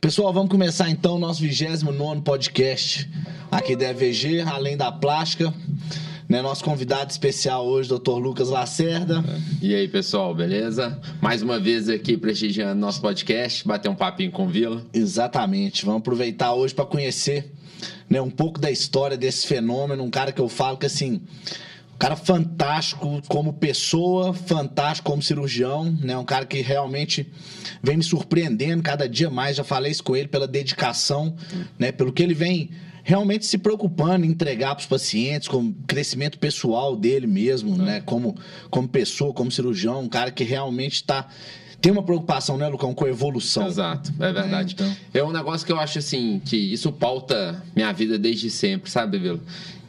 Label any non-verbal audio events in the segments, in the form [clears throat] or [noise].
Pessoal, vamos começar então o nosso 29 podcast aqui da EVG, além da plástica. Né, nosso convidado especial hoje, Dr. Lucas Lacerda. E aí, pessoal, beleza? Mais uma vez aqui prestigiando nosso podcast, bater um papinho com o Vila. Exatamente. Vamos aproveitar hoje para conhecer né, um pouco da história desse fenômeno, um cara que eu falo que assim, cara fantástico como pessoa, fantástico como cirurgião, né? Um cara que realmente vem me surpreendendo cada dia mais. Já falei isso com ele pela dedicação, né? Pelo que ele vem realmente se preocupando em entregar para os pacientes, com crescimento pessoal dele mesmo, né? Como, como pessoa, como cirurgião, um cara que realmente está tem uma preocupação, né, Lucão, com a evolução. Exato, é verdade. É, então... é um negócio que eu acho assim, que isso pauta minha vida desde sempre, sabe, Vila?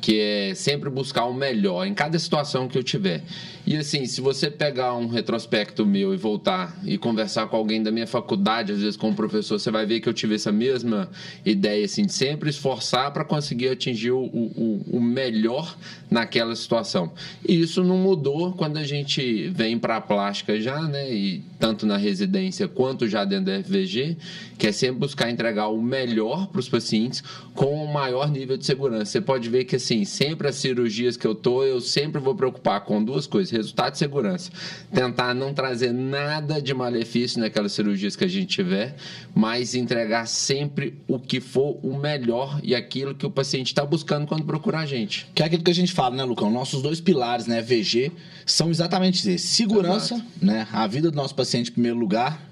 Que é sempre buscar o melhor em cada situação que eu tiver. E assim, se você pegar um retrospecto meu e voltar e conversar com alguém da minha faculdade, às vezes com um professor, você vai ver que eu tive essa mesma ideia, assim, de sempre esforçar para conseguir atingir o, o, o, melhor naquela situação. E isso não mudou quando a gente vem para a plástica já, né? E tanto na residência quanto já dentro da FVG, que é sempre buscar entregar o melhor para os pacientes com o maior nível de segurança. Você pode ver que, assim, sempre as cirurgias que eu tô, eu sempre vou preocupar com duas coisas resultado de segurança. Tentar não trazer nada de malefício naquelas cirurgias que a gente tiver, mas entregar sempre o que for o melhor e aquilo que o paciente está buscando quando procura a gente. Que é aquilo que a gente fala, né, Lucão? Nossos dois pilares, né, VG, são exatamente esses. Segurança, Exato. né? A vida do nosso paciente em primeiro lugar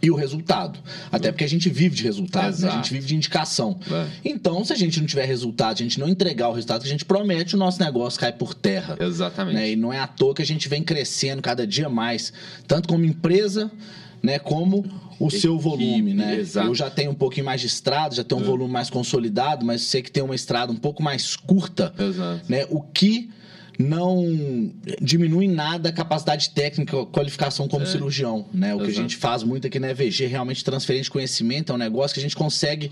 e o resultado. Até porque a gente vive de resultado, né? a gente vive de indicação. É. Então, se a gente não tiver resultado, a gente não entregar o resultado que a gente promete, o nosso negócio cai por terra. Exatamente. Né? E não é à toa que a gente vem crescendo cada dia mais, tanto como empresa, né, como o Equipe, seu volume, né? Exato. Eu já tenho um pouquinho mais de estrada, já tenho um é. volume mais consolidado, mas você que tem uma estrada um pouco mais curta, Exato. né? O que não diminui nada a capacidade técnica, a qualificação como é. cirurgião, né? O Exato. que a gente faz muito aqui na EVG, realmente transferência de conhecimento, é um negócio que a gente consegue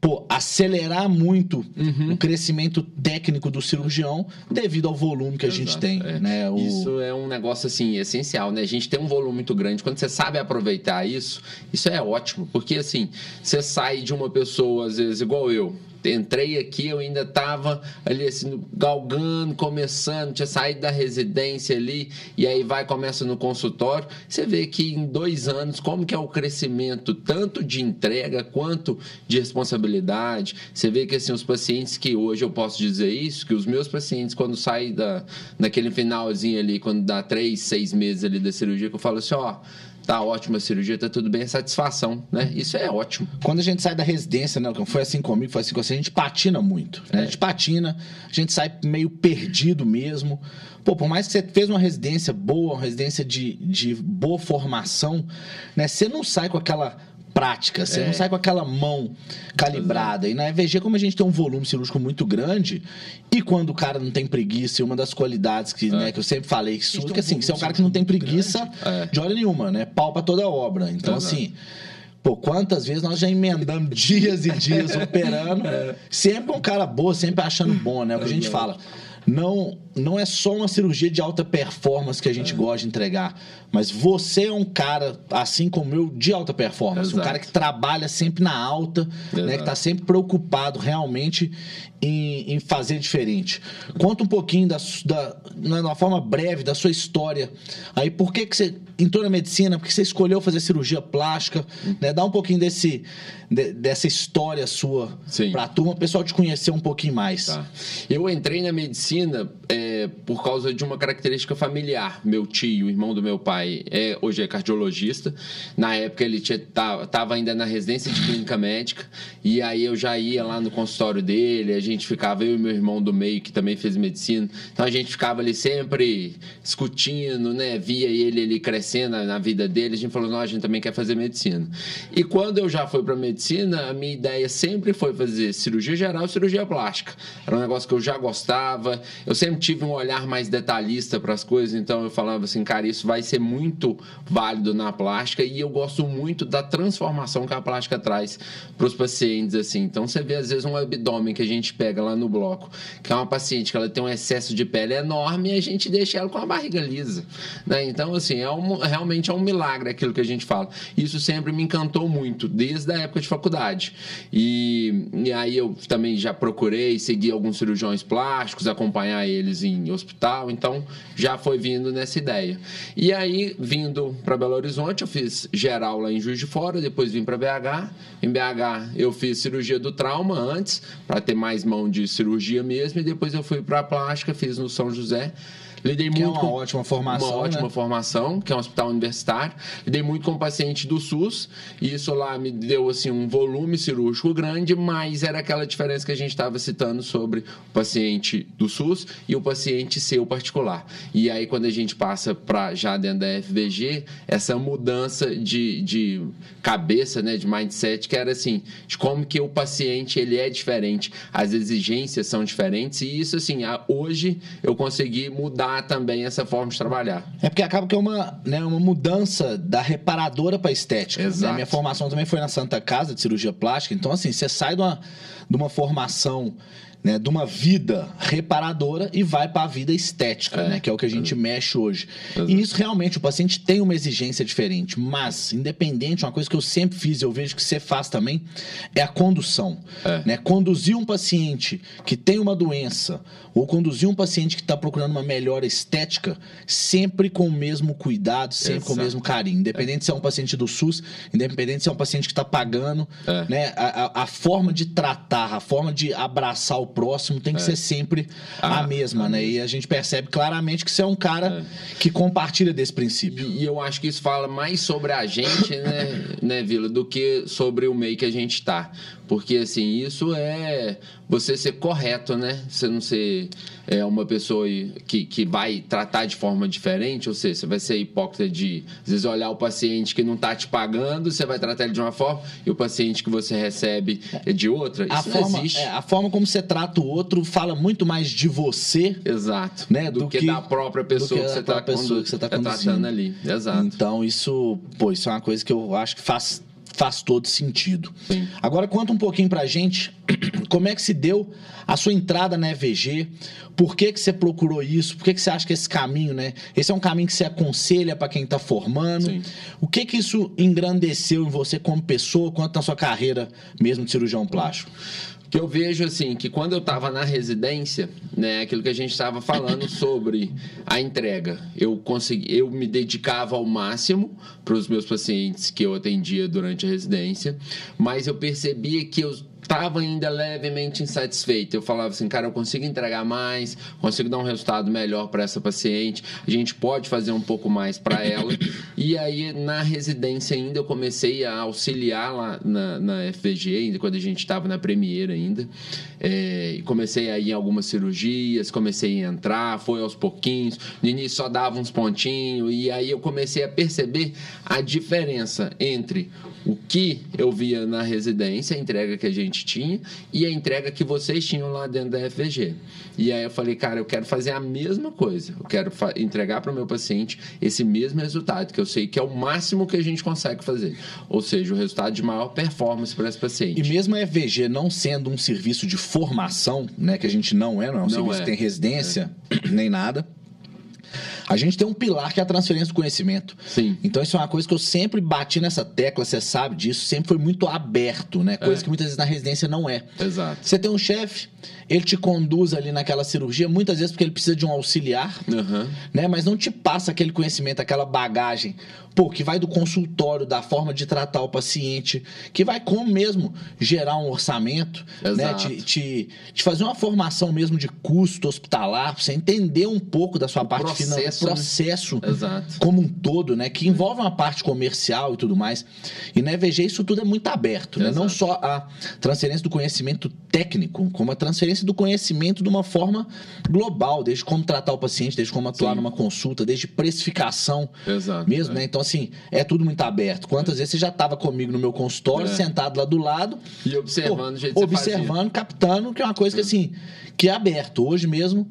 pô, acelerar muito uhum. o crescimento técnico do cirurgião devido ao volume que a Exato, gente tem. É. Né? O... Isso é um negócio assim essencial, né? A gente tem um volume muito grande. Quando você sabe aproveitar isso, isso é ótimo, porque assim você sai de uma pessoa às vezes igual eu, entrei aqui, eu ainda estava ali assim, galgando, começando, tinha saído da residência ali, e aí vai, começa no consultório. Você vê que em dois anos, como que é o crescimento, tanto de entrega quanto de responsabilidade. Você vê que assim, os pacientes que hoje eu posso dizer isso, que os meus pacientes, quando saem da, naquele finalzinho ali, quando dá três, seis meses ali da cirurgia, que eu falo assim, ó tá ótima a cirurgia, tá tudo bem, é satisfação, né? Isso é ótimo. Quando a gente sai da residência, né, foi assim comigo, foi assim com você, a gente patina muito, né? É. A gente patina, a gente sai meio perdido mesmo. Pô, por mais que você fez uma residência boa, uma residência de, de boa formação, né? Você não sai com aquela prática, você é. não sai com aquela mão calibrada. E na EVG, como a gente tem um volume cirúrgico muito grande, e quando o cara não tem preguiça, e uma das qualidades que, é. né, que eu sempre falei, que, que assim, você é um cara que não tem preguiça é. de hora nenhuma, né? Pau pra toda obra. Então, assim. Pô, quantas vezes nós já emendamos [laughs] dias e dias operando, é. sempre um cara boa, sempre achando bom, né? O que a gente fala não, não é só uma cirurgia de alta performance que a gente é. gosta de entregar, mas você é um cara, assim como eu, de alta performance. Exato. Um cara que trabalha sempre na alta, né, que está sempre preocupado realmente em, em, fazer diferente. Conta um pouquinho, da, da, de uma forma breve, da sua história. Aí, por que, que você entrou na medicina? Por que você escolheu fazer cirurgia plástica? Né? Dá um pouquinho desse, de, dessa história sua para a turma, o pessoal te conhecer um pouquinho mais. Tá. Eu entrei na medicina é, por causa de uma característica familiar. Meu tio, irmão do meu pai, pai é, hoje é cardiologista. Na época ele estava ainda na residência de clínica médica. E aí eu já ia lá no consultório dele. A gente ficava, eu e meu irmão do meio, que também fez medicina. Então a gente ficava ali sempre discutindo, né? Via ele ali crescendo na vida dele. A gente falou, não, a gente também quer fazer medicina. E quando eu já fui para medicina, a minha ideia sempre foi fazer cirurgia geral e cirurgia plástica. Era um negócio que eu já gostava. Eu sempre tive um olhar mais detalhista para as coisas. Então eu falava assim, cara, isso vai ser muito válido na plástica e eu gosto muito da transformação que a plástica traz para os pacientes assim. Então você vê às vezes um abdômen que a gente pega lá no bloco, que é uma paciente que ela tem um excesso de pele enorme e a gente deixa ela com a barriga lisa, né? Então assim, é um, realmente é um milagre aquilo que a gente fala. Isso sempre me encantou muito, desde a época de faculdade. E, e aí eu também já procurei seguir alguns cirurgiões plásticos, acompanhar eles em hospital, então já foi vindo nessa ideia. E aí, vindo para Belo Horizonte, eu fiz geral lá em Juiz de Fora, depois vim para BH. Em BH eu fiz cirurgia do trauma antes, para ter mais mão de cirurgia mesmo, e depois eu fui para a plástica, fiz no São José. Lidei que é muito é uma com ótima formação. Uma ótima né? formação, que é um hospital universitário. Lidei muito com paciente do SUS, e isso lá me deu assim, um volume cirúrgico grande, mas era aquela diferença que a gente estava citando sobre o paciente do SUS e o paciente seu particular. E aí, quando a gente passa para já dentro da FVG, essa mudança de, de cabeça, né, de mindset, que era assim, de como que o paciente ele é diferente, as exigências são diferentes, e isso assim, hoje eu consegui mudar mudar também essa forma de trabalhar. É porque acaba que é uma, né, uma mudança da reparadora para estética. Né? Exato. Né? Minha formação também foi na Santa Casa de Cirurgia Plástica. Então, assim, você sai de uma, de uma formação né, de uma vida reparadora e vai para a vida estética, é, né, que é o que a gente é. mexe hoje. Exato. E isso realmente o paciente tem uma exigência diferente, mas independente, uma coisa que eu sempre fiz, eu vejo que você faz também, é a condução, é. né? Conduzir um paciente que tem uma doença ou conduzir um paciente que está procurando uma melhor estética, sempre com o mesmo cuidado, sempre Exato. com o mesmo carinho, independente se é um paciente do SUS, independente se é um paciente que está pagando, é. né? A, a, a forma de tratar, a forma de abraçar o próximo tem que é. ser sempre ah, a mesma, ah, né? E a gente percebe claramente que você é um cara é. que compartilha desse princípio. E, e, eu acho que isso fala mais sobre a gente, né, né, Vila, do que sobre o meio que a gente está. Porque, assim, isso é você ser correto, né? Você não ser é, uma pessoa que, que vai tratar de forma diferente, ou seja, você vai ser hipócrita de, às vezes, olhar o paciente que não está te pagando, você vai tratar ele de uma forma, e o paciente que você recebe é de outra. Isso a não forma, existe. É, a forma como você trata o outro fala muito mais de você. Exato. Né, do, do que, que, da própria pessoa que, que você está tá, tá tratando ali. Exato. Então, isso, pô, isso é uma coisa que eu acho que faz faz todo sentido. Sim. Agora conta um pouquinho pra gente [clears throat] como é que se deu a sua entrada na EVG, por que, que você procurou isso, por que, que você acha que esse caminho, né? Esse é um caminho que você aconselha para quem está formando. Sim. O que que isso engrandeceu em você como pessoa, quanto na sua carreira mesmo de cirurgião plástico? Que eu vejo assim que quando eu estava na residência, né, aquilo que a gente estava falando [coughs] sobre a entrega, eu consegui, eu me dedicava ao máximo para os meus pacientes que eu atendia durante a residência, mas eu percebia que eu estava ainda levemente insatisfeito. Eu falava assim, cara, eu consigo entregar mais, consigo dar um resultado melhor para essa paciente, a gente pode fazer um pouco mais para ela. E aí, na residência ainda, eu comecei a auxiliar lá na, na FVG, ainda quando a gente estava na Premiere ainda. É, comecei a ir em algumas cirurgias, comecei a entrar, foi aos pouquinhos. No início só dava uns pontinhos, e aí eu comecei a perceber a diferença entre o que eu via na residência, a entrega que a gente tinha, e a entrega que vocês tinham lá dentro da FVG. E aí eu falei, cara, eu quero fazer a mesma coisa. Eu quero entregar para o meu paciente esse mesmo resultado, que eu sei que é o máximo que a gente consegue fazer. Ou seja, o resultado de maior performance para esse paciente. E mesmo a FVG não sendo um serviço de formação, né, que a gente não é, não é um não serviço é. que tem residência, é. nem nada a gente tem um pilar que é a transferência do conhecimento. Sim. Então isso é uma coisa que eu sempre bati nessa tecla, você sabe disso, sempre foi muito aberto, né? Coisa é. que muitas vezes na residência não é. Exato. Você tem um chefe, ele te conduz ali naquela cirurgia, muitas vezes porque ele precisa de um auxiliar, uhum. né? Mas não te passa aquele conhecimento, aquela bagagem, pô, que vai do consultório, da forma de tratar o paciente, que vai como mesmo gerar um orçamento, né? Exato. né? Te, te, te, fazer uma formação mesmo de custo hospitalar, pra você entender um pouco da sua o parte financeira processo né? como um todo, né? Que envolve uma parte comercial e tudo mais. E na EVG isso tudo é muito aberto, né? Não só a transferência do conhecimento técnico, como a transferência do conhecimento de uma forma global, desde como tratar o paciente, desde como atuar Sim. numa consulta, desde precificação Exato, mesmo, é. né? Então, assim, é tudo muito aberto. Quantas é. vezes você já estava comigo no meu consultório, é. sentado lá do lado. E observando pô, o jeito Observando, captando, que é uma coisa que, é. assim, que é aberto. Hoje mesmo,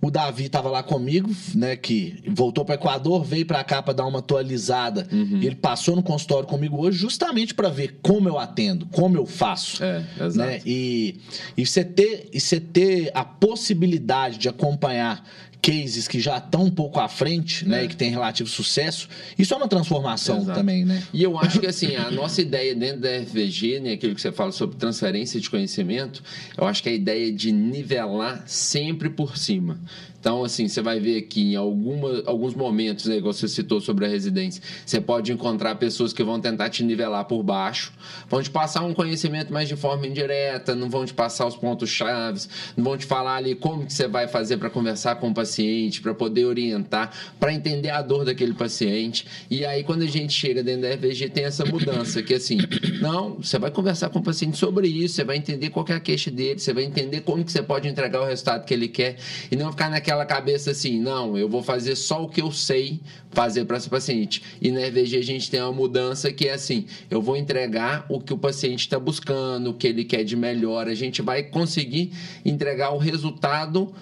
o Davi estava lá comigo, né? Que voltou para o Equador, veio para cá para dar uma atualizada. Uhum. ele passou no consultório comigo hoje, justamente para ver como eu atendo, como eu faço. É, exato. Né? E, e, você ter, e você ter a possibilidade de acompanhar cases que já estão um pouco à frente, né, é. e que tem relativo sucesso, isso é uma transformação Exato. também, né? E eu acho que assim, a nossa ideia dentro da FVG, né, aquilo que você fala sobre transferência de conhecimento, eu acho que é a ideia de nivelar sempre por cima. Então, assim, você vai ver aqui em alguma, alguns momentos, né, igual você citou sobre a residência, você pode encontrar pessoas que vão tentar te nivelar por baixo, vão te passar um conhecimento mais de forma indireta, não vão te passar os pontos chaves, não vão te falar ali como que você vai fazer para conversar com o paciente, para poder orientar, para entender a dor daquele paciente. E aí, quando a gente chega dentro da RVG, tem essa mudança, que assim, não, você vai conversar com o paciente sobre isso, você vai entender qual é a queixa dele, você vai entender como que você pode entregar o resultado que ele quer, e não ficar naquela aquela cabeça assim, não, eu vou fazer só o que eu sei fazer para esse paciente. E na EVG a gente tem uma mudança que é assim, eu vou entregar o que o paciente está buscando, o que ele quer de melhor, a gente vai conseguir entregar o resultado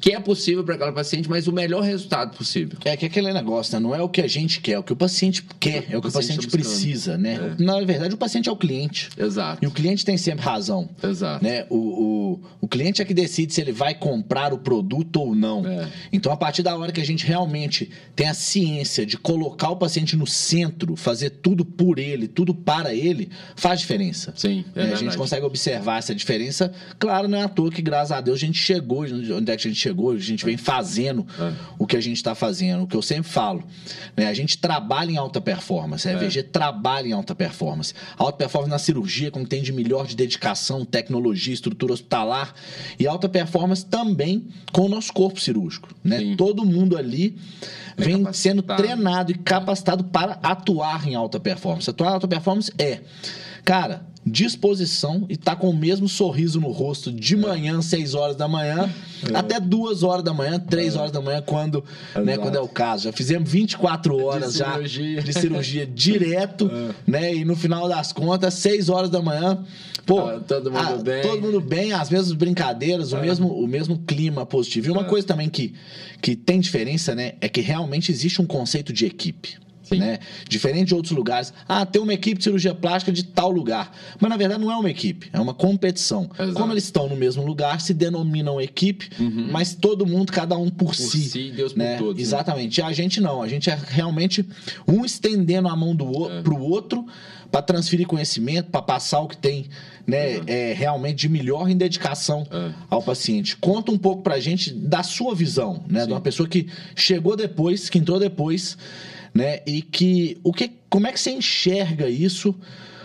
que é possível para aquela paciente, mas o melhor resultado possível. É que é aquele negócio, né? Não é o que a gente quer, é o que o paciente quer, é o que o paciente, o paciente precisa, né? É. Na verdade, o paciente é o cliente. Exato. E o cliente tem sempre razão. Exato. Né? O, o, o cliente é que decide se ele vai comprar o produto ou não. É. Então, a partir da hora que a gente realmente tem a ciência de colocar o paciente no centro, fazer tudo por ele, tudo para ele, faz diferença. Sim, é né? A gente consegue observar essa diferença. Claro, não é à toa que, graças a Deus, a gente chegou onde é que a gente chegou, a gente vem fazendo é. o que a gente está fazendo, o que eu sempre falo. Né? A gente trabalha em alta performance, a EVG é. trabalha em alta performance. alta performance na cirurgia, como tem de melhor de dedicação, tecnologia, estrutura hospitalar, e alta performance também com o nosso corpo cirúrgico. Né? Todo mundo ali é vem sendo treinado e capacitado para atuar em alta performance. Atuar em alta performance é, cara, disposição e tá com o mesmo sorriso no rosto de manhã, 6 horas da manhã, é. até 2 horas da manhã, 3 é. horas da manhã, quando, né, quando é o caso. Já fizemos 24 horas de já de cirurgia [laughs] direto, é. né? E no final das contas, 6 horas da manhã, pô, ah, todo mundo ah, bem. Todo mundo bem, as mesmas brincadeiras, o, é. mesmo, o mesmo clima positivo. E uma é. coisa também que, que tem diferença, né, é que realmente existe um conceito de equipe. Né? Diferente de outros lugares. Ah, tem uma equipe de cirurgia plástica de tal lugar. Mas na verdade não é uma equipe, é uma competição. Exato. Como eles estão no mesmo lugar, se denominam equipe, uhum. mas todo mundo, cada um por, por si. si Deus né? por todos. Né? Exatamente. Né? E a gente não, a gente é realmente um estendendo a mão do é. pro outro para transferir conhecimento, para passar o que tem né, uhum. é, realmente de melhor em dedicação é. ao paciente. Conta um pouco para a gente da sua visão, né, Sim. de uma pessoa que chegou depois, que entrou depois né? E que o que como é que você enxerga isso?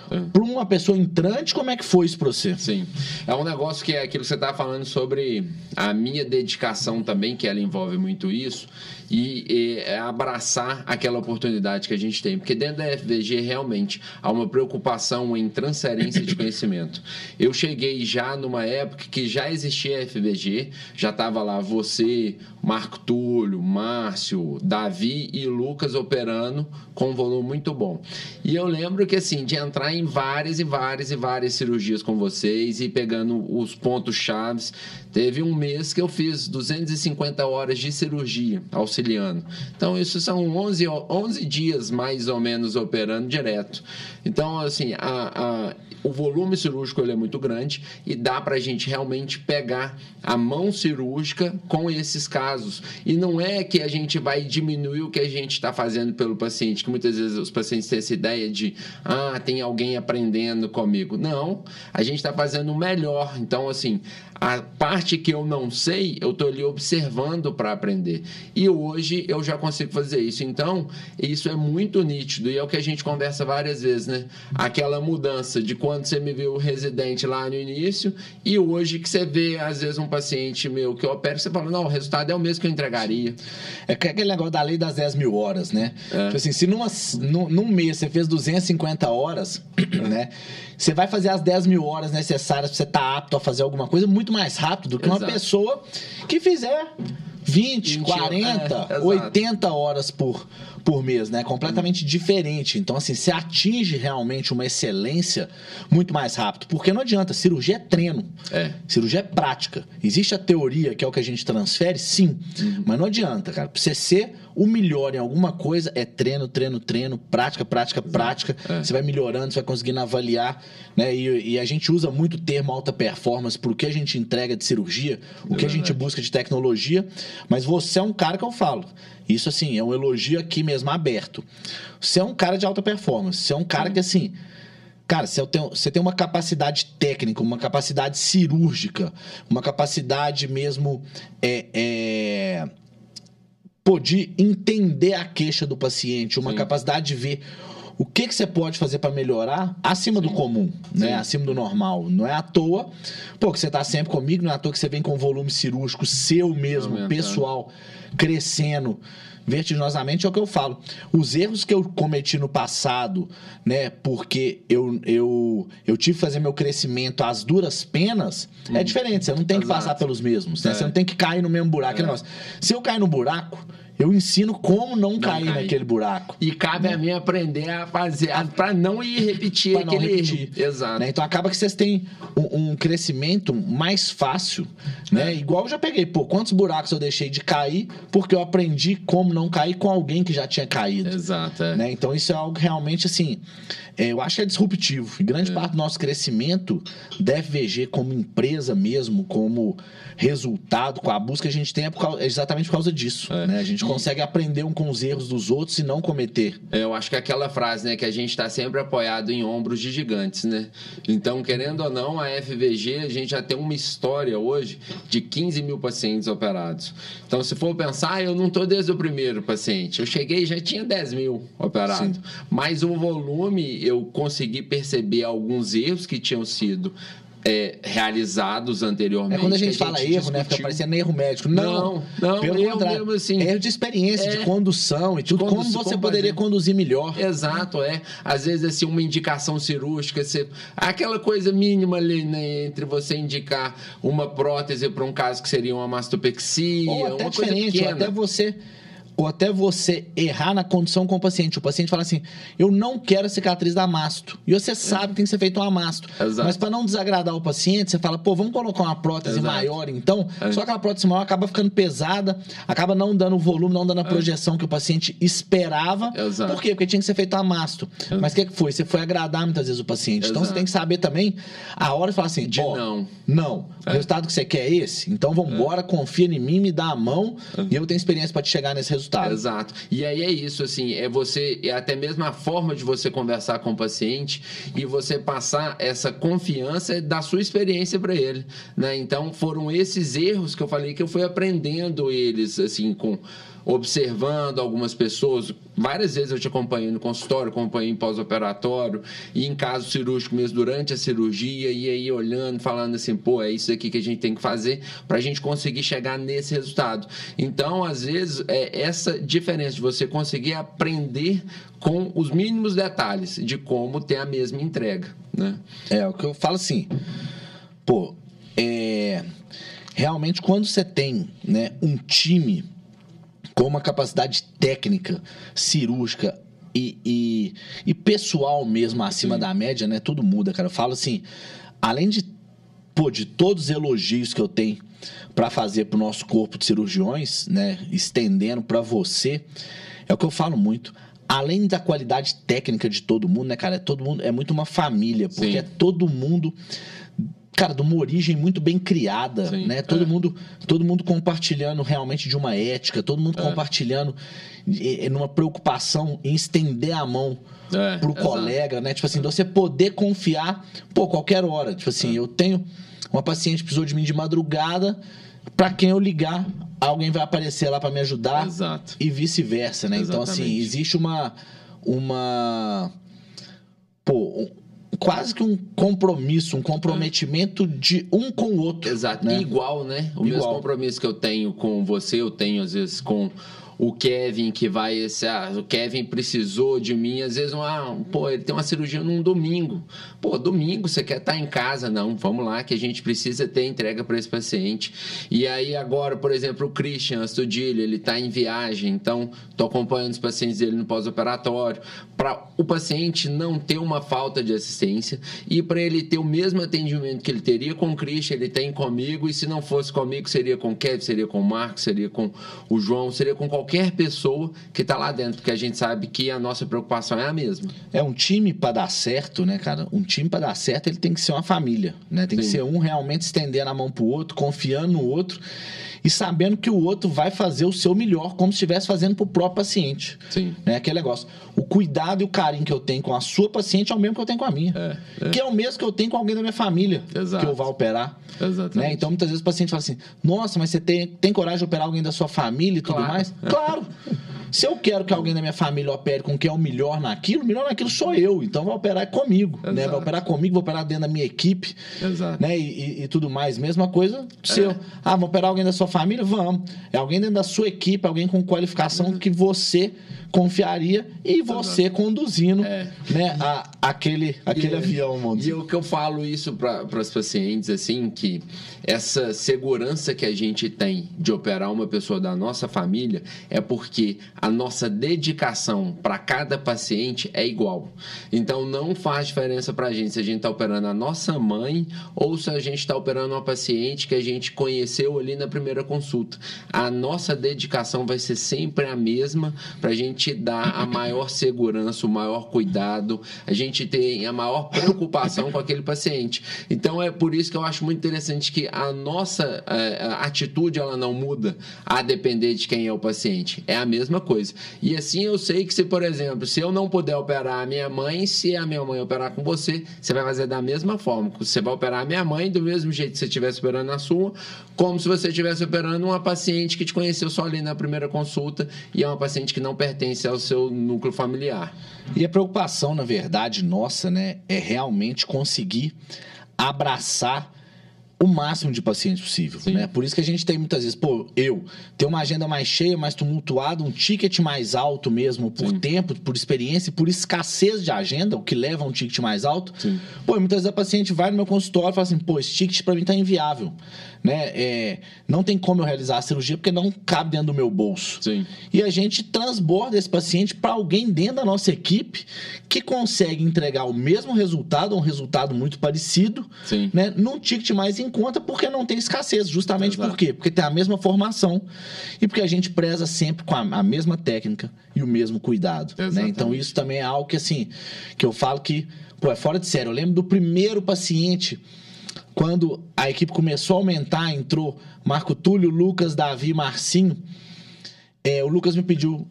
É. Para uma pessoa entrante, como é que foi isso para você? Sim. É um negócio que é aquilo que você estava falando sobre a minha dedicação também, que ela envolve muito isso e, e é abraçar aquela oportunidade que a gente tem. Porque dentro da FVG, realmente, há uma preocupação em transferência de conhecimento. Eu cheguei já numa época que já existia a FVG, já estava lá você, Marco Túlio, Márcio, Davi e Lucas operando com um volume muito bom. E eu lembro que, assim, de entrar em várias e várias e várias cirurgias com vocês e pegando os pontos chaves. Teve um mês que eu fiz 250 horas de cirurgia auxiliar auxiliando. Então, isso são 11, 11 dias mais ou menos operando direto. Então, assim, a, a o volume cirúrgico ele é muito grande e dá para a gente realmente pegar a mão cirúrgica com esses casos. E não é que a gente vai diminuir o que a gente está fazendo pelo paciente, que muitas vezes os pacientes têm essa ideia de, ah, tem alguém aprendendo comigo. Não, a gente está fazendo o melhor. Então, assim, a parte que eu não sei, eu estou ali observando para aprender. E hoje eu já consigo fazer isso. Então, isso é muito nítido e é o que a gente conversa várias vezes, né? Aquela mudança de quando você me viu residente lá no início e hoje que você vê, às vezes, um paciente meu que opera, você fala, não, o resultado é o mesmo que eu entregaria. É aquele negócio da lei das 10 mil horas, né? É. Tipo assim, se numa, num, num mês você fez 250 horas, [clears throat] né? Você vai fazer as 10 mil horas necessárias para você estar tá apto a fazer alguma coisa muito mais rápido do que Exato. uma pessoa que fizer 20, 20 40, é, 80 horas por, por mês, né? Completamente diferente. Então, assim, você atinge realmente uma excelência muito mais rápido. Porque não adianta, cirurgia é treino. É. Cirurgia é prática. Existe a teoria, que é o que a gente transfere, sim. Uhum. Mas não adianta, cara. Pra você ser o melhor em alguma coisa, é treino, treino, treino, prática, prática, prática. É. Você vai melhorando, você vai conseguindo avaliar. Né? E, e, a gente usa muito o termo alta performance pro que a gente entrega de cirurgia, o é que a gente busca de tecnologia. Mas você é um cara que eu falo. Isso, assim, é um elogio aqui mesmo, aberto. Você é um cara de alta performance. Você é um cara que, assim. Cara, você tem, você tem uma capacidade técnica, uma capacidade cirúrgica, uma capacidade mesmo. É, é, pô, de entender a queixa do paciente, uma Sim. capacidade de ver o que, que você pode fazer para melhorar acima Sim. do comum, né? Sim. Acima do normal. Não é à toa, pô, que você tá sempre comigo, não é à toa que você vem com volume cirúrgico seu mesmo, pessoal, crescendo vertiginosamente é o que eu falo. Os erros que eu cometi no passado, né, porque eu, eu, eu tive que fazer meu crescimento às duras penas, hum. é diferente. Você não tem Exato. que passar pelos mesmos. Né? É. Você não tem que cair no mesmo buraco. É. Se eu cair no buraco, eu ensino como não, não cair, cair, naquele buraco. E cabe né? a mim aprender a fazer, para não ir repetir pra aquele repetir. erro. Exato. Né? Então acaba que vocês têm um, um crescimento mais fácil, né? É. Igual eu já peguei, pô, quantos buracos eu deixei de cair porque eu aprendi como não cair com alguém que já tinha caído. Exato. É. Né? Então isso é algo realmente assim, é, eu acho que é disruptivo. E grande é. parte do nosso crescimento deve VG como empresa mesmo, como resultado, com a busca que a gente tem é, por causa, é exatamente por causa disso. É. Né? A gente consegue aprender um com os erros dos outros e não cometer. É, eu acho que é aquela frase, né, que a gente está sempre apoiado em ombros de gigantes, né? Então, querendo ou não, a FVG, a gente já tem uma história hoje de 15 mil pacientes operados. Então, se for pensar, eu não estou desde o primeiro paciente. Eu cheguei já tinha 10 mil operados. Mas o volume, eu consegui perceber alguns erros que tinham sido é, realizados anteriormente. É quando a gente, a gente fala erro, discutiu. né? Fica parecendo erro médico. Não, não, não pelo erro contrário. Mesmo assim, erro de experiência, é, de condução e tudo. como você poderia conduzir melhor. Exato, é. Às vezes, assim, uma indicação cirúrgica, você, aquela coisa mínima ali, né? Entre você indicar uma prótese para um caso que seria uma mastopexia, ou até uma diferente, coisa pequena. Ou até você ou até você errar na condição com o paciente. O paciente fala assim: eu não quero a cicatriz da masto. E você sabe que tem que ser feito um amasto. Exato. Mas para não desagradar o paciente, você fala: pô, vamos colocar uma prótese Exato. maior então. É. Só que a prótese maior acaba ficando pesada, acaba não dando o volume, não dando a é. projeção é. que o paciente esperava. Exato. Por quê? Porque tinha que ser feito um amasto. Mas o que, que foi? Você foi agradar muitas vezes o paciente. Então você tem que saber também a hora de falar assim: de não. Não. O é. resultado que você quer é esse? Então vamos embora, confia em mim, me dá a mão e eu tenho experiência para te chegar nesse resultado resultado. Exato. E aí é isso, assim, é você, é até mesmo a forma de você conversar com o paciente e você passar essa confiança da sua experiência para ele, né? Então foram esses erros que eu falei que eu fui aprendendo eles, assim, com observando algumas pessoas. Várias vezes eu te acompanhei no consultório, acompanhei em pós-operatório e em caso cirúrgico mesmo durante a cirurgia, e aí olhando, falando assim, pô, é isso aqui que a gente tem que fazer para a gente conseguir chegar nesse resultado. Então, às vezes, é essa diferença de você conseguir aprender com os mínimos detalhes de como ter a mesma entrega, né? É, o que eu falo assim, pô, é... Realmente, quando você tem né, um time com uma capacidade técnica, cirúrgica e, e, e pessoal mesmo acima Sim. da média, né? Tudo muda, cara. Eu falo assim, além de, pô, de todos os elogios que eu tenho para fazer pro nosso corpo de cirurgiões, né? Estendendo para você, é o que eu falo muito além da qualidade técnica de todo mundo, né, cara? É todo mundo é muito uma família, porque Sim. é todo mundo cara, de uma origem muito bem criada, Sim, né? Todo é. mundo, todo mundo compartilhando realmente de uma ética, todo mundo é. compartilhando numa preocupação em estender a mão é, pro exato. colega, né? Tipo assim, você poder confiar, pô, qualquer hora. Tipo assim, é. eu tenho uma paciente que precisou de mim de madrugada, para quem eu ligar, alguém vai aparecer lá para me ajudar Exato. e vice-versa, né? Exatamente. Então assim, existe uma uma pô, quase que um compromisso, um comprometimento de um com o outro. Exato. Né? Igual, né? O Igual. mesmo compromisso que eu tenho com você, eu tenho às vezes com o Kevin que vai esse, ah, o Kevin precisou de mim, às vezes, ah, pô, ele tem uma cirurgia num domingo. Pô, domingo você quer estar tá em casa, não, vamos lá que a gente precisa ter entrega para esse paciente. E aí agora, por exemplo, o Christian Astudilho, ele está em viagem, então estou acompanhando os pacientes dele no pós-operatório, para o paciente não ter uma falta de assistência e para ele ter o mesmo atendimento que ele teria com o Christian, ele tem comigo e se não fosse comigo seria com o Kevin, seria com o Marcos, seria com o João, seria com qualquer pessoa que está lá dentro, porque a gente sabe que a nossa preocupação é a mesma. É um time para dar certo, né, cara? Um time para dar certo, ele tem que ser uma família, né? Tem Sim. que ser um realmente estendendo a mão pro outro, confiando no outro e sabendo que o outro vai fazer o seu melhor, como se estivesse fazendo para o próprio paciente. Sim. Né? Aquele negócio. O cuidado e o carinho que eu tenho com a sua paciente é o mesmo que eu tenho com a minha. É, é. Que é o mesmo que eu tenho com alguém da minha família Exato. que eu vou operar. Exatamente. Né? Então, muitas vezes o paciente fala assim: Nossa, mas você tem, tem coragem de operar alguém da sua família e tudo claro. mais? Claro! [laughs] Se eu quero que alguém da minha família opere com quem é o melhor naquilo, o melhor naquilo sou eu. Então vai operar comigo. Né? Vai operar comigo, vou operar dentro da minha equipe. Exato. Né? E, e, e tudo mais. Mesma coisa se é. eu. Ah, vou operar alguém da sua família? Vamos. É alguém dentro da sua equipe, alguém com qualificação que você confiaria e você Exato. conduzindo é. né, a, aquele, aquele e, avião. Vamos e o que eu falo isso para os pacientes, assim, que essa segurança que a gente tem de operar uma pessoa da nossa família é porque a nossa dedicação para cada paciente é igual. Então não faz diferença para a gente se a gente está operando a nossa mãe ou se a gente está operando uma paciente que a gente conheceu ali na primeira consulta. A nossa dedicação vai ser sempre a mesma para a gente dá a maior segurança, o maior cuidado, a gente tem a maior preocupação com aquele paciente. Então é por isso que eu acho muito interessante que a nossa a atitude ela não muda a depender de quem é o paciente. É a mesma coisa. E assim eu sei que se, por exemplo, se eu não puder operar a minha mãe, se a minha mãe operar com você, você vai fazer da mesma forma. Você vai operar a minha mãe do mesmo jeito que você estivesse operando a sua, como se você estivesse operando uma paciente que te conheceu só ali na primeira consulta e é uma paciente que não pertence ao seu núcleo familiar. E a preocupação, na verdade, nossa, né, é realmente conseguir abraçar o máximo de pacientes possível, Sim. né? Por isso que a gente tem muitas vezes, pô, eu tenho uma agenda mais cheia, mais tumultuada, um ticket mais alto mesmo por Sim. tempo, por experiência e por escassez de agenda, o que leva a um ticket mais alto. Sim. Pô, muitas vezes a paciente vai no meu consultório e fala assim, pô, esse ticket para mim tá inviável né? É, não tem como eu realizar a cirurgia porque não cabe dentro do meu bolso. Sim. E a gente transborda esse paciente para alguém dentro da nossa equipe que consegue entregar o mesmo resultado, um resultado muito parecido, né? Num ticket mais em conta porque não tem escassez. Justamente Exato. por quê? Porque tem a mesma formação e porque a gente preza sempre com a, a mesma técnica e o mesmo cuidado. Né? Então isso também é algo que assim que eu falo que pô, é fora de sério. Eu lembro do primeiro paciente quando a equipe começou a aumentar, entrou Marco Túlio, Lucas, Davi, Marcinho. É, o Lucas me pediu,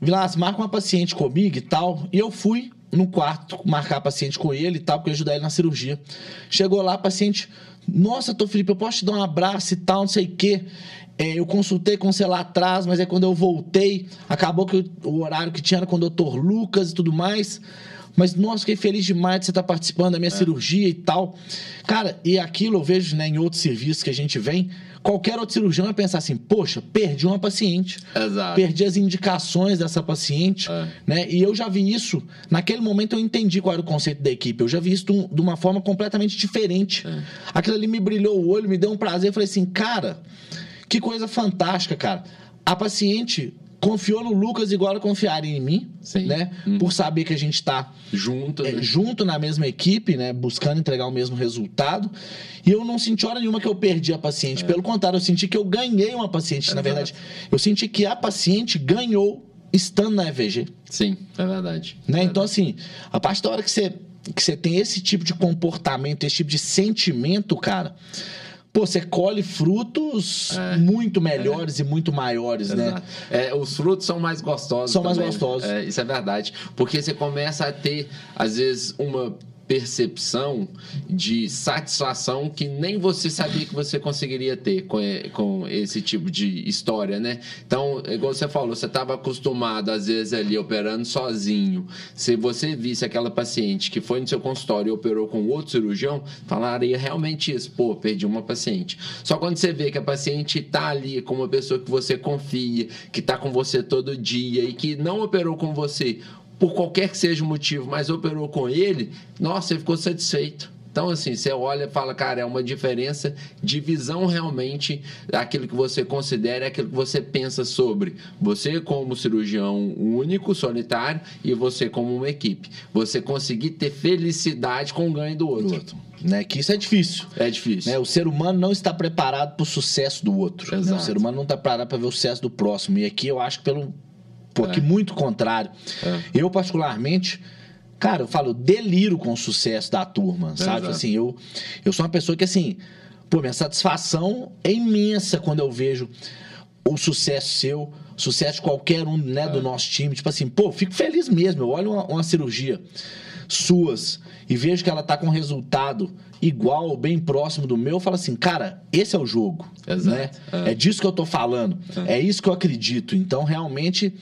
Vilas, marca uma paciente comigo e tal. E eu fui no quarto marcar a paciente com ele e tal, porque ajudar ele na cirurgia. Chegou lá, paciente, nossa, tô Felipe, eu posso te dar um abraço e tal, não sei o quê. É, eu consultei com você lá atrás, mas é quando eu voltei, acabou que o horário que tinha era com o doutor Lucas e tudo mais. Mas, nossa, fiquei feliz demais de você estar participando da minha é. cirurgia e tal. Cara, e aquilo eu vejo né, em outros serviços que a gente vem. Qualquer outro cirurgião vai pensar assim: poxa, perdi uma paciente. Exato. Perdi as indicações dessa paciente. É. Né? E eu já vi isso. Naquele momento eu entendi qual era o conceito da equipe. Eu já vi isso de uma forma completamente diferente. É. Aquilo ali me brilhou o olho, me deu um prazer. Eu falei assim: cara, que coisa fantástica, cara. A paciente confiou no Lucas igual a confiarem em mim, Sim. né? Hum. Por saber que a gente está junto, é, né? junto na mesma equipe, né? Buscando entregar o mesmo resultado. E eu não senti hora nenhuma que eu perdi a paciente. É. Pelo contrário, eu senti que eu ganhei uma paciente. É na verdade, eu senti que a paciente ganhou estando na EVG. Sim, é verdade. Né? É então, assim, a partir da hora que você, que você tem esse tipo de comportamento, esse tipo de sentimento, cara pô, você colhe frutos é, muito melhores é. e muito maiores, né? Exato. né? É, os frutos são mais gostosos. São também. mais gostosos. É, isso é verdade. Porque você começa a ter, às vezes, uma percepção de satisfação que nem você sabia que você conseguiria ter com, com esse tipo de história, né? Então, igual você falou, você estava acostumado, às vezes, ali operando sozinho. Se você visse aquela paciente que foi no seu consultório e operou com outro cirurgião, falaria realmente isso. Pô, perdi uma paciente. Só quando você vê que a paciente está ali com uma pessoa que você confia, que está com você todo dia e que não operou com você por qualquer que seja o motivo, mas operou com ele, nossa, ele ficou satisfeito. Então, assim, você olha e fala, cara, é uma diferença de visão realmente daquilo que você considera, é aquilo que você pensa sobre. Você, como cirurgião único, solitário, e você, como uma equipe. Você conseguir ter felicidade com o ganho do outro. Do outro. Né? Que isso é difícil. É difícil. Né? O ser humano não está preparado para o sucesso do outro. Né? O ser humano não está preparado para ver o sucesso do próximo. E aqui eu acho que pelo, porque é. muito contrário. É. Eu, particularmente, cara, eu falo, deliro com o sucesso da turma, é sabe? Assim, eu, eu sou uma pessoa que, assim, pô, minha satisfação é imensa quando eu vejo o sucesso seu, sucesso de qualquer um né, do é. nosso time. Tipo assim, pô, fico feliz mesmo. Eu olho uma, uma cirurgia suas e vejo que ela tá com resultado igual ou bem próximo do meu, eu falo assim, cara, esse é o jogo. Exato. Né? É. é disso que eu tô falando. É. é. isso que eu acredito. Então, realmente,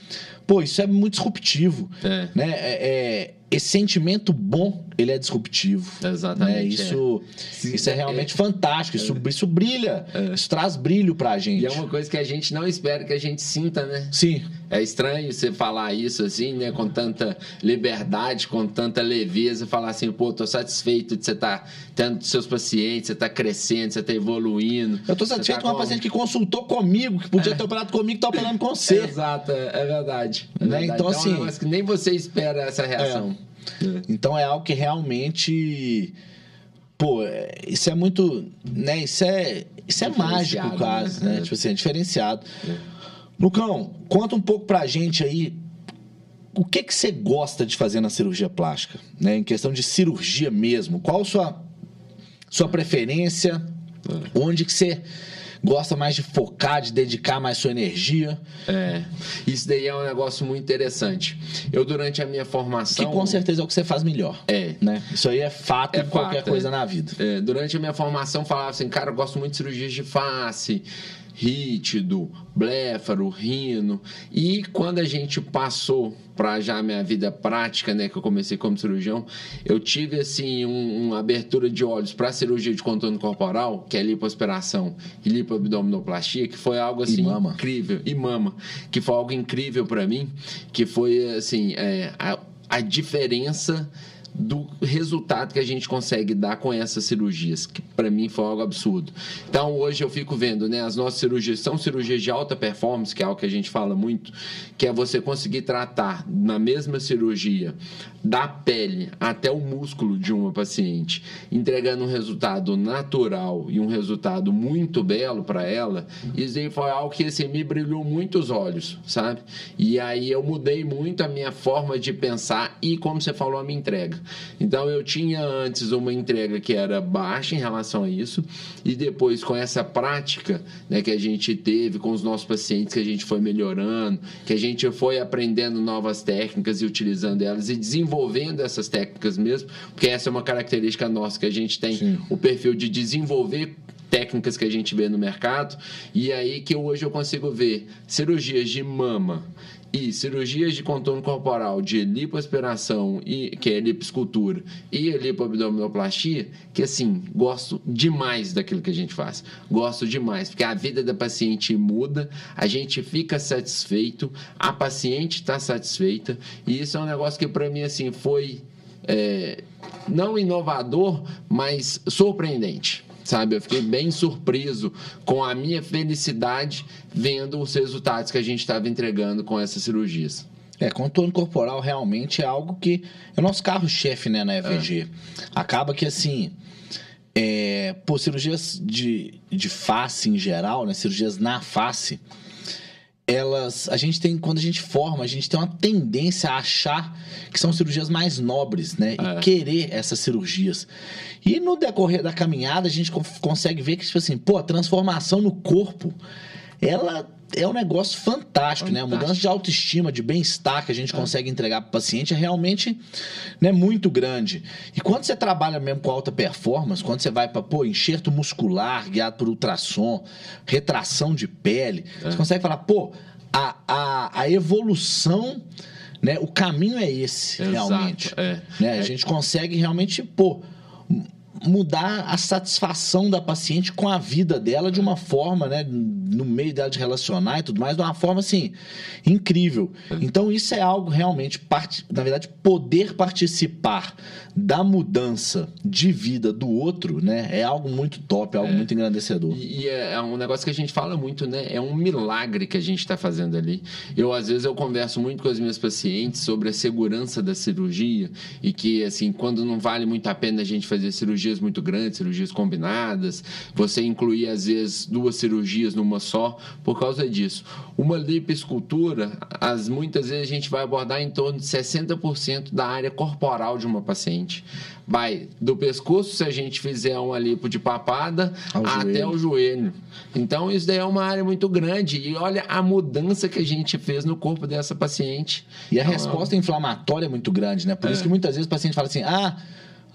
pô, isso é muito disruptivo. É. Né? É, é esse sentimento bom, ele é disruptivo. Exatamente. Né? Isso, é. isso é realmente é. fantástico. Isso, é. isso brilha. É. Isso traz brilho pra gente. E é uma coisa que a gente não espera que a gente sinta, né? Sim. É estranho você falar isso assim, né? Com tanta liberdade, com tanta leveza, falar assim, pô, tô satisfeito de você estar tá tendo seus pacientes, você tá crescendo, você tá evoluindo. Eu tô satisfeito tá com uma paciente que consultou comigo, que podia ter operado comigo, tá operando com você. Exato, é verdade. É né? Então, então, assim. É um que nem você espera essa reação. É. Então é algo que realmente. Pô, isso é muito. Né? Isso é, isso é mágico, quase, né? né? Tipo assim, é diferenciado. É. Lucão, conta um pouco pra gente aí o que que você gosta de fazer na cirurgia plástica, né? Em questão de cirurgia mesmo. Qual a sua sua preferência? É. Onde que você gosta mais de focar, de dedicar mais sua energia. É. Isso daí é um negócio muito interessante. Eu, durante a minha formação. Que com certeza é o que você faz melhor. É. Né? Isso aí é fato é de qualquer fato, coisa é. na vida. É. Durante a minha formação, falava assim, cara, eu gosto muito de cirurgias de face rítido, bléfaro, rino. E quando a gente passou para já a minha vida prática, né, que eu comecei como cirurgião, eu tive assim um, uma abertura de olhos para cirurgia de contorno corporal, que é lipoaspiração e lipoabdominoplastia, que foi algo assim e incrível e mama, que foi algo incrível para mim, que foi assim é, a, a diferença do resultado que a gente consegue dar com essas cirurgias, que para mim foi algo absurdo. Então hoje eu fico vendo, né, as nossas cirurgias são cirurgias de alta performance, que é algo que a gente fala muito, que é você conseguir tratar na mesma cirurgia da pele até o músculo de uma paciente, entregando um resultado natural e um resultado muito belo para ela. Isso aí foi algo que assim, me brilhou muito os olhos, sabe? E aí eu mudei muito a minha forma de pensar e como você falou a minha entrega. Então eu tinha antes uma entrega que era baixa em relação a isso, e depois com essa prática né, que a gente teve com os nossos pacientes, que a gente foi melhorando, que a gente foi aprendendo novas técnicas e utilizando elas e desenvolvendo essas técnicas mesmo, porque essa é uma característica nossa, que a gente tem Sim. o perfil de desenvolver técnicas que a gente vê no mercado, e aí que hoje eu consigo ver cirurgias de mama e cirurgias de contorno corporal de lipoaspiração, e, que é lipoescultura, e lipoabdominoplastia, que assim, gosto demais daquilo que a gente faz. Gosto demais, porque a vida da paciente muda, a gente fica satisfeito, a paciente está satisfeita, e isso é um negócio que para mim assim foi é, não inovador, mas surpreendente sabe? Eu fiquei bem surpreso com a minha felicidade vendo os resultados que a gente estava entregando com essas cirurgias. É, contorno corporal realmente é algo que é o nosso carro-chefe, né, na EVG. É. Acaba que, assim, é, por cirurgias de, de face em geral, né, cirurgias na face, elas a gente tem quando a gente forma a gente tem uma tendência a achar que são cirurgias mais nobres né é. e querer essas cirurgias e no decorrer da caminhada a gente consegue ver que tipo assim pô a transformação no corpo ela é um negócio fantástico, fantástico. né? A mudança de autoestima, de bem-estar que a gente é. consegue entregar para o paciente é realmente né, muito grande. E quando você trabalha mesmo com alta performance, quando você vai para, pô, enxerto muscular guiado por ultrassom, retração de pele, é. você consegue falar, pô, a, a, a evolução. Né, o caminho é esse, Exato, realmente. É. Né? A é. gente consegue realmente, pô, mudar a satisfação da paciente com a vida dela de uma forma, né, no meio dela de relacionar e tudo mais, de uma forma assim incrível. Então isso é algo realmente, na verdade, poder participar da mudança de vida do outro, né, é algo muito top, é algo é. muito engrandecedor. E é, é um negócio que a gente fala muito, né, é um milagre que a gente está fazendo ali. Eu às vezes eu converso muito com as minhas pacientes sobre a segurança da cirurgia e que assim quando não vale muito a pena a gente fazer cirurgia cirurgias muito grandes, cirurgias combinadas, você incluir às vezes duas cirurgias numa só, por causa disso. Uma lipoescultura, as, muitas vezes a gente vai abordar em torno de 60% da área corporal de uma paciente. Vai do pescoço, se a gente fizer uma lipo de papada, Ao até joelho. o joelho. Então, isso daí é uma área muito grande. E olha a mudança que a gente fez no corpo dessa paciente. E a então, resposta inflamatória é muito grande, né? Por é. isso que muitas vezes o paciente fala assim: ah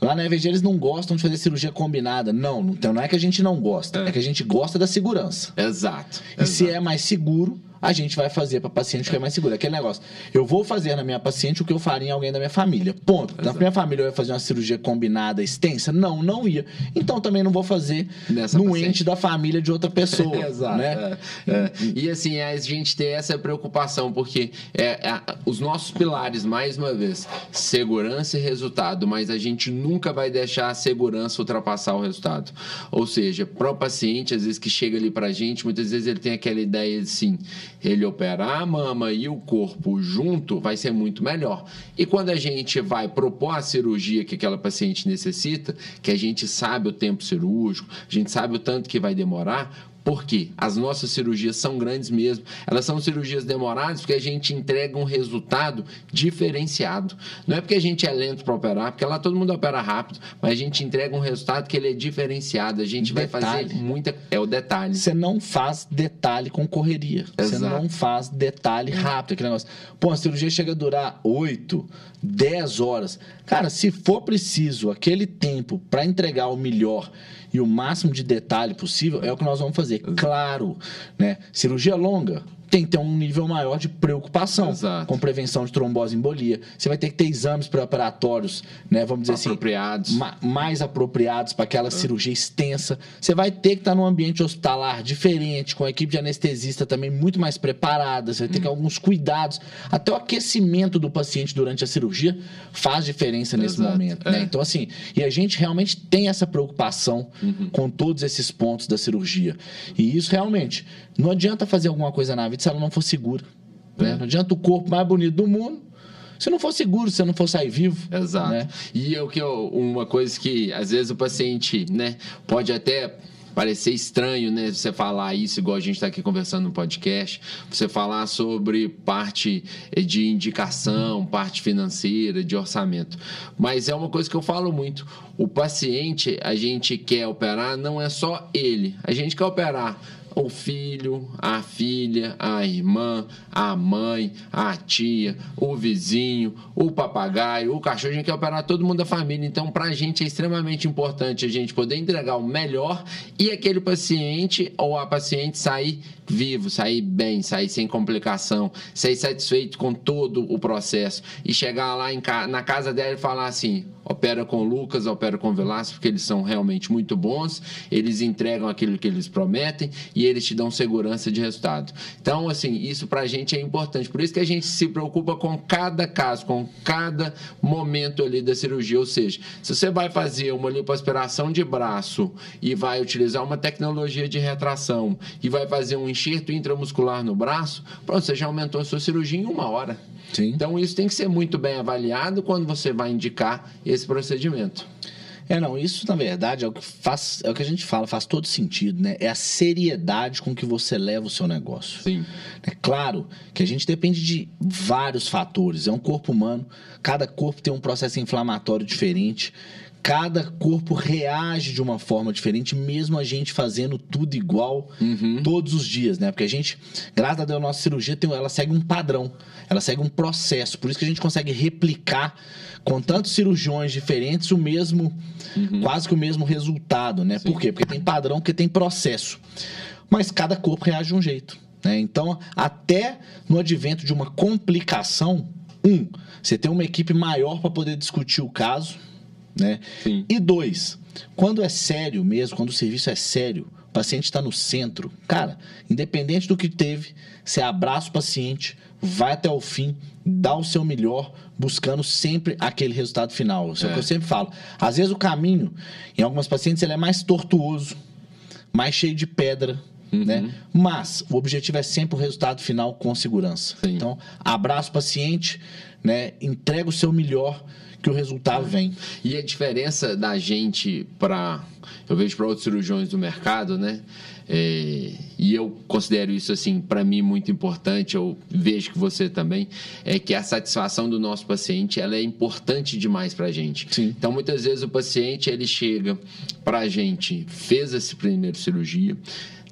Lá na EVG eles não gostam de fazer cirurgia combinada. Não, então não é que a gente não gosta, é, é que a gente gosta da segurança. Exato. E exato. se é mais seguro, a gente vai fazer para paciente que é mais seguro. Aquele negócio. Eu vou fazer na minha paciente o que eu faria em alguém da minha família. Ponto. Exato. Na minha família eu ia fazer uma cirurgia combinada extensa? Não, não ia. Então também não vou fazer Nessa no paciente. ente da família de outra pessoa. [laughs] Exato. Né? É, é. E assim, a gente ter essa preocupação, porque é, é, os nossos pilares, mais uma vez, segurança e resultado, mas a gente nunca vai deixar a segurança ultrapassar o resultado. Ou seja, para o paciente, às vezes que chega ali para a gente, muitas vezes ele tem aquela ideia de sim ele operar a mama e o corpo junto, vai ser muito melhor. E quando a gente vai propor a cirurgia que aquela paciente necessita, que a gente sabe o tempo cirúrgico, a gente sabe o tanto que vai demorar, porque as nossas cirurgias são grandes mesmo. Elas são cirurgias demoradas porque a gente entrega um resultado diferenciado. Não é porque a gente é lento para operar, porque lá todo mundo opera rápido, mas a gente entrega um resultado que ele é diferenciado. A gente detalhe. vai fazer muita. É o detalhe. Você não faz detalhe com correria. Você não faz detalhe rápido. Aquele negócio. Pô, a cirurgia chega a durar 8, 10 horas. Cara, se for preciso aquele tempo para entregar o melhor e o máximo de detalhe possível, é o que nós vamos fazer. Claro, né? Cirurgia longa, tem que ter um nível maior de preocupação Exato. com prevenção de trombose e embolia. Você vai ter que ter exames pré-operatórios, né, vamos dizer assim, apropriados. assim, ma mais apropriados para aquela cirurgia extensa. Você vai ter que estar num ambiente hospitalar diferente, com a equipe de anestesista também muito mais preparada. Você vai ter hum. que alguns cuidados. Até o aquecimento do paciente durante a cirurgia faz diferença nesse Exato. momento. Né? É. Né? Então, assim, e a gente realmente tem essa preocupação uhum. com todos esses pontos da cirurgia. E isso realmente não adianta fazer alguma coisa na vida se ela não for segura. Né? É. Não adianta o corpo mais bonito do mundo se não for seguro, se não for sair vivo. Exato. Né? E é o que eu, uma coisa que às vezes o paciente, né, pode até parecer estranho, né, você falar isso igual a gente está aqui conversando no podcast, você falar sobre parte de indicação, parte financeira, de orçamento. Mas é uma coisa que eu falo muito. O paciente, a gente quer operar, não é só ele. A gente quer operar o filho, a filha, a irmã, a mãe, a tia, o vizinho, o papagaio, o cachorro, a gente quer operar todo mundo da família. Então, para a gente é extremamente importante a gente poder entregar o melhor e aquele paciente ou a paciente sair vivo, sair bem, sair sem complicação, sair satisfeito com todo o processo e chegar lá em, na casa dela e falar assim: opera com o Lucas, opera com o Velasco, porque eles são realmente muito bons, eles entregam aquilo que eles prometem eles te dão segurança de resultado. Então, assim, isso pra gente é importante. Por isso que a gente se preocupa com cada caso, com cada momento ali da cirurgia. Ou seja, se você vai fazer uma lipoaspiração de braço e vai utilizar uma tecnologia de retração e vai fazer um enxerto intramuscular no braço, pronto, você já aumentou a sua cirurgia em uma hora. Sim. Então, isso tem que ser muito bem avaliado quando você vai indicar esse procedimento. É, não, isso na verdade é o que faz, é o que a gente fala, faz todo sentido, né? É a seriedade com que você leva o seu negócio. Sim. É claro que a gente depende de vários fatores. É um corpo humano, cada corpo tem um processo inflamatório diferente cada corpo reage de uma forma diferente, mesmo a gente fazendo tudo igual uhum. todos os dias, né? Porque a gente, graças a Deus, a nossa cirurgia tem, ela segue um padrão, ela segue um processo, por isso que a gente consegue replicar com tantos cirurgiões diferentes o mesmo, uhum. quase que o mesmo resultado, né? Sim. Por quê? Porque tem padrão, porque tem processo. Mas cada corpo reage de um jeito. Né? Então, até no advento de uma complicação, um, você tem uma equipe maior para poder discutir o caso, né? Sim. E dois, quando é sério mesmo, quando o serviço é sério, o paciente está no centro, cara, independente do que teve, você abraça o paciente, vai até o fim, dá o seu melhor, buscando sempre aquele resultado final. Isso é o que eu é. sempre falo. Às vezes o caminho, em algumas pacientes, ele é mais tortuoso, mais cheio de pedra, Uhum. Né? Mas o objetivo é sempre o resultado final com segurança. Sim. Então, abraça o paciente, né? entrega o seu melhor que o resultado vem. E a diferença da gente para. Eu vejo para outros cirurgiões do mercado, né? É, e eu considero isso assim para mim muito importante eu vejo que você também é que a satisfação do nosso paciente ela é importante demais para a gente Sim. então muitas vezes o paciente ele chega para a gente fez essa primeira cirurgia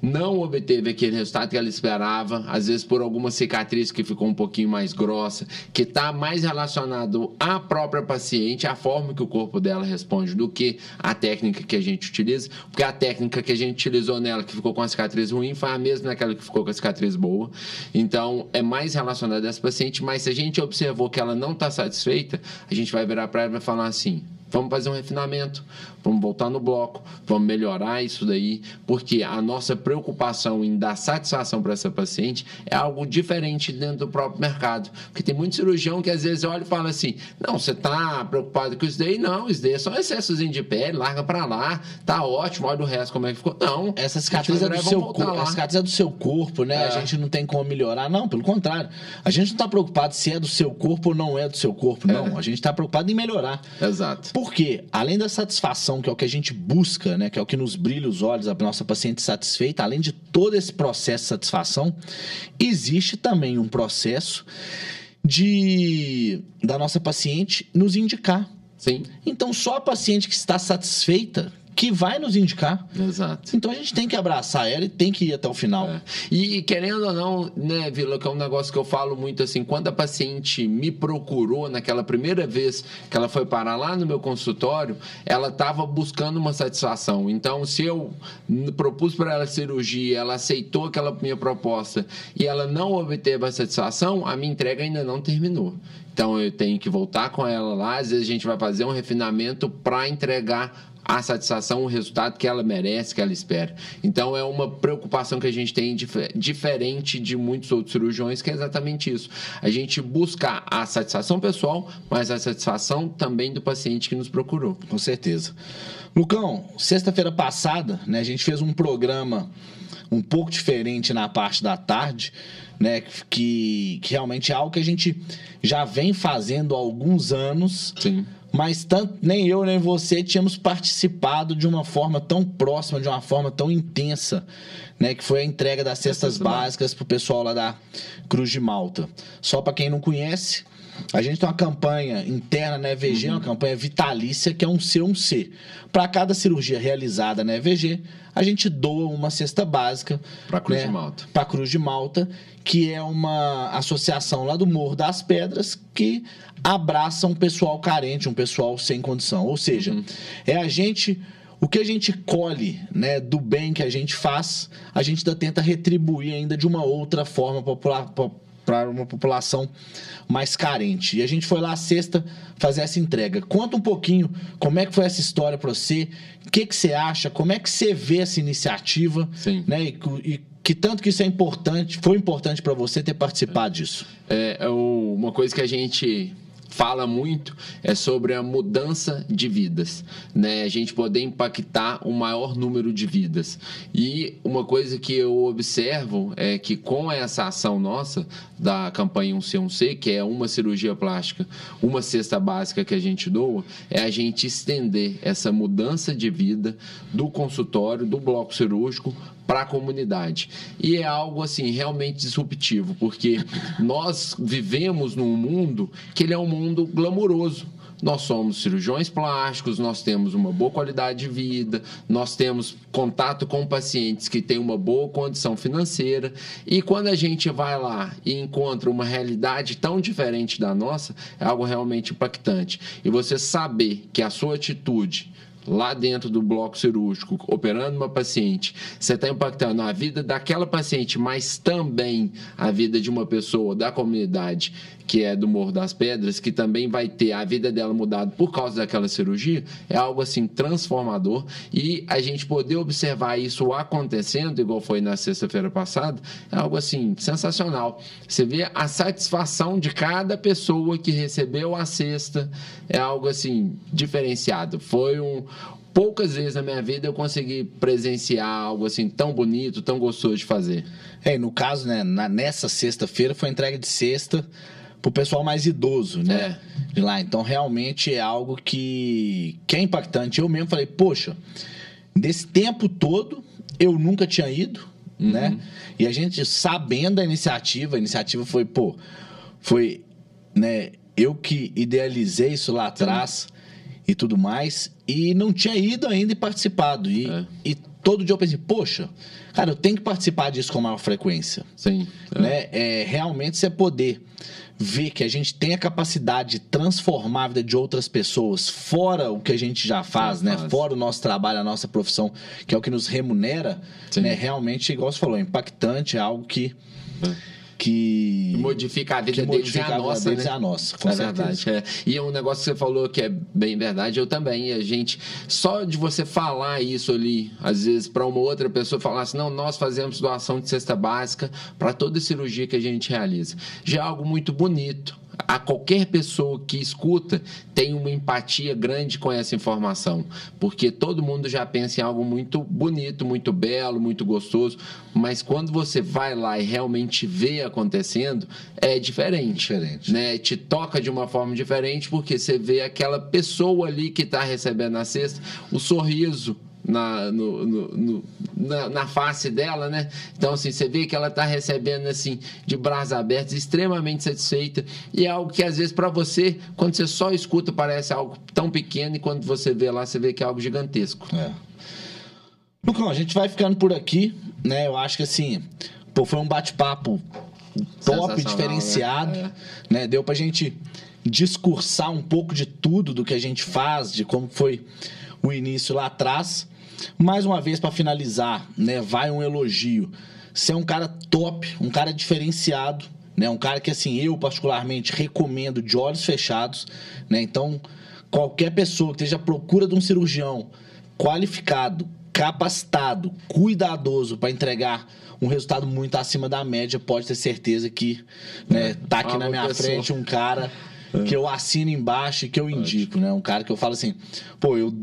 não obteve aquele resultado que ela esperava, às vezes por alguma cicatriz que ficou um pouquinho mais grossa, que está mais relacionado à própria paciente, à forma que o corpo dela responde, do que a técnica que a gente utiliza, porque a técnica que a gente utilizou nela, que ficou com a cicatriz ruim, foi a mesma naquela que ficou com a cicatriz boa. Então, é mais relacionado a essa paciente, mas se a gente observou que ela não está satisfeita, a gente vai virar para ela e falar assim: Vamos fazer um refinamento, vamos voltar no bloco, vamos melhorar isso daí, porque a nossa preocupação em dar satisfação para essa paciente é algo diferente dentro do próprio mercado. Porque tem muito cirurgião que às vezes olha e fala assim: não, você está preocupado com isso daí? Não, isso daí é só excesso de pele, larga para lá, tá ótimo, olha o resto como é que ficou. Não. Essa cicatriz é do seu corpo, cicatriz é do seu corpo, né? É. A gente não tem como melhorar. Não, pelo contrário. A gente não está preocupado se é do seu corpo ou não é do seu corpo, não. É. A gente está preocupado em melhorar. Exato. Porque, além da satisfação, que é o que a gente busca, né, que é o que nos brilha os olhos, a nossa paciente satisfeita, além de todo esse processo de satisfação, existe também um processo de da nossa paciente nos indicar. Sim. Então, só a paciente que está satisfeita que vai nos indicar. Exato. Então a gente tem que abraçar ela e tem que ir até o final. É. E querendo ou não, né, Vila, que é um negócio que eu falo muito assim, quando a paciente me procurou naquela primeira vez que ela foi parar lá no meu consultório, ela estava buscando uma satisfação. Então, se eu propus para ela cirurgia, ela aceitou aquela minha proposta e ela não obteve a satisfação, a minha entrega ainda não terminou. Então eu tenho que voltar com ela lá, às vezes a gente vai fazer um refinamento para entregar a satisfação, o resultado que ela merece, que ela espera. Então é uma preocupação que a gente tem dif diferente de muitos outros cirurgiões, que é exatamente isso. A gente busca a satisfação pessoal, mas a satisfação também do paciente que nos procurou. Com certeza. Lucão, sexta-feira passada, né, a gente fez um programa um pouco diferente na parte da tarde, né? Que, que realmente é algo que a gente já vem fazendo há alguns anos. Sim mas tanto nem eu nem você tínhamos participado de uma forma tão próxima, de uma forma tão intensa, né, que foi a entrega das cestas básicas para o pessoal lá da Cruz de Malta. Só para quem não conhece, a gente tem uma campanha interna na EVG, uhum. uma campanha vitalícia, que é um C, um C. Para cada cirurgia realizada na EVG, a gente doa uma cesta básica para Cruz né, de Malta. Para Cruz de Malta, que é uma associação lá do Morro das Pedras que abraça um pessoal carente, um pessoal sem condição. Ou seja, uhum. é a gente o que a gente colhe né, do bem que a gente faz, a gente ainda tenta retribuir ainda de uma outra forma para uma população mais carente. E a gente foi lá sexta fazer essa entrega. Conta um pouquinho como é que foi essa história para você, o que, que você acha, como é que você vê essa iniciativa, Sim. né? E, e que tanto que isso é importante, foi importante para você ter participado disso. É, é uma coisa que a gente fala muito é sobre a mudança de vidas, né? A gente poder impactar o maior número de vidas. E uma coisa que eu observo é que com essa ação nossa da campanha 1C1C, que é uma cirurgia plástica, uma cesta básica que a gente doa, é a gente estender essa mudança de vida do consultório, do bloco cirúrgico para a comunidade. E é algo assim realmente disruptivo, porque nós vivemos num mundo que ele é um mundo glamouroso nós somos cirurgiões plásticos, nós temos uma boa qualidade de vida, nós temos contato com pacientes que têm uma boa condição financeira. E quando a gente vai lá e encontra uma realidade tão diferente da nossa, é algo realmente impactante. E você saber que a sua atitude lá dentro do bloco cirúrgico, operando uma paciente, você está impactando a vida daquela paciente, mas também a vida de uma pessoa da comunidade que é do Morro das Pedras, que também vai ter a vida dela mudada por causa daquela cirurgia, é algo assim transformador e a gente poder observar isso acontecendo, igual foi na sexta-feira passada, é algo assim sensacional. Você vê a satisfação de cada pessoa que recebeu a cesta, é algo assim diferenciado. Foi um, poucas vezes na minha vida eu consegui presenciar algo assim tão bonito, tão gostoso de fazer. É, no caso, né, na, nessa sexta-feira foi entrega de sexta pro pessoal mais idoso, né? É. De lá. Então, realmente é algo que, que é impactante. Eu mesmo falei, poxa, desse tempo todo eu nunca tinha ido, uhum. né? E a gente sabendo da iniciativa, a iniciativa foi, pô, foi, né? Eu que idealizei isso lá atrás Sim. E tudo mais, e não tinha ido ainda e participado. E, é. e todo dia eu pensei, poxa, cara, eu tenho que participar disso com maior frequência. Sim. É. Né? É, realmente você poder ver que a gente tem a capacidade de transformar a vida de outras pessoas fora o que a gente já faz, né? Faz. Fora o nosso trabalho, a nossa profissão, que é o que nos remunera, né? Realmente, igual você falou, é impactante, é algo que. É que modifica a vida deles e a nossa, deles né? a nossa, com é verdade. É. E é um negócio que você falou que é bem verdade, eu também. A gente só de você falar isso ali, às vezes para uma outra pessoa falar assim, não, nós fazemos doação de cesta básica para toda cirurgia que a gente realiza. Já é algo muito bonito a qualquer pessoa que escuta tem uma empatia grande com essa informação, porque todo mundo já pensa em algo muito bonito, muito belo, muito gostoso, mas quando você vai lá e realmente vê acontecendo, é diferente, diferente. né? Te toca de uma forma diferente porque você vê aquela pessoa ali que está recebendo a cesta, o sorriso, na, no, no, na, na, face dela, né? Então, assim, você vê que ela está recebendo, assim, de braços abertos, extremamente satisfeita. E é algo que, às vezes, para você, quando você só escuta, parece algo tão pequeno, e quando você vê lá, você vê que é algo gigantesco. É. Lucão, a gente vai ficando por aqui, né? Eu acho que, assim, pô, foi um bate-papo top, diferenciado, né? É. né? Deu pra gente discursar um pouco de tudo do que a gente faz, de como foi o início lá atrás. Mais uma vez, para finalizar, né, vai um elogio. Você é um cara top, um cara diferenciado, né, um cara que, assim, eu particularmente recomendo de olhos fechados, né, então qualquer pessoa que esteja à procura de um cirurgião qualificado, capacitado, cuidadoso para entregar um resultado muito acima da média, pode ter certeza que né, tá aqui na minha pessoa. frente um cara que eu assino embaixo e que eu indico, né? Um cara que eu falo assim, pô, eu,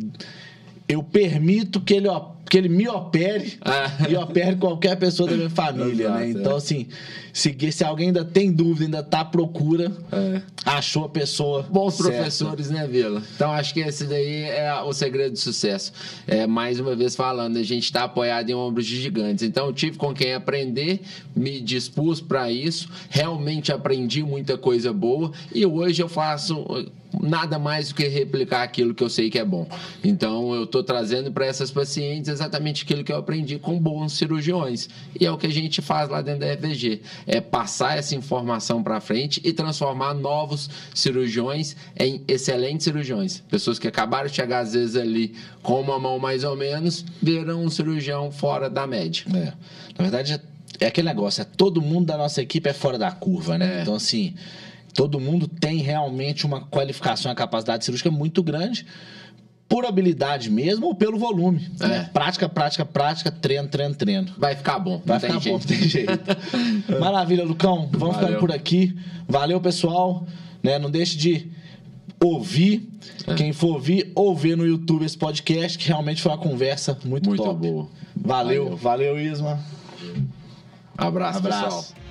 eu permito que ele que ele me opere ah. e opere qualquer pessoa da minha [laughs] família, né? Exato, né? Então, é. assim, se, se alguém ainda tem dúvida, ainda tá à procura, é. achou a pessoa. Bons certa. professores, né, Vila? Então, acho que esse daí é o segredo do sucesso. É, mais uma vez falando, a gente está apoiado em ombros de gigantes. Então, eu tive com quem aprender, me dispus para isso, realmente aprendi muita coisa boa e hoje eu faço nada mais do que replicar aquilo que eu sei que é bom. Então, eu estou trazendo para essas pacientes exatamente aquilo que eu aprendi com bons cirurgiões. E é o que a gente faz lá dentro da FVG. É passar essa informação para frente e transformar novos cirurgiões em excelentes cirurgiões. Pessoas que acabaram de chegar, às vezes, ali com uma mão mais ou menos, viram um cirurgião fora da média. É. Na verdade, é aquele negócio, é todo mundo da nossa equipe é fora da curva, né? É. Então, assim todo mundo tem realmente uma qualificação, uma capacidade cirúrgica muito grande por habilidade mesmo ou pelo volume. É. Né? Prática, prática, prática, treino, treino, treino. Vai ficar bom. Vai ficar bom, tem jeito. [laughs] Maravilha, Lucão. Vamos Valeu. ficando por aqui. Valeu, pessoal. Né? Não deixe de ouvir. É. Quem for ouvir, ouvir no YouTube esse podcast, que realmente foi uma conversa muito, muito top. boa. Valeu, valeu, valeu Isma. Abraço, Abraço. pessoal.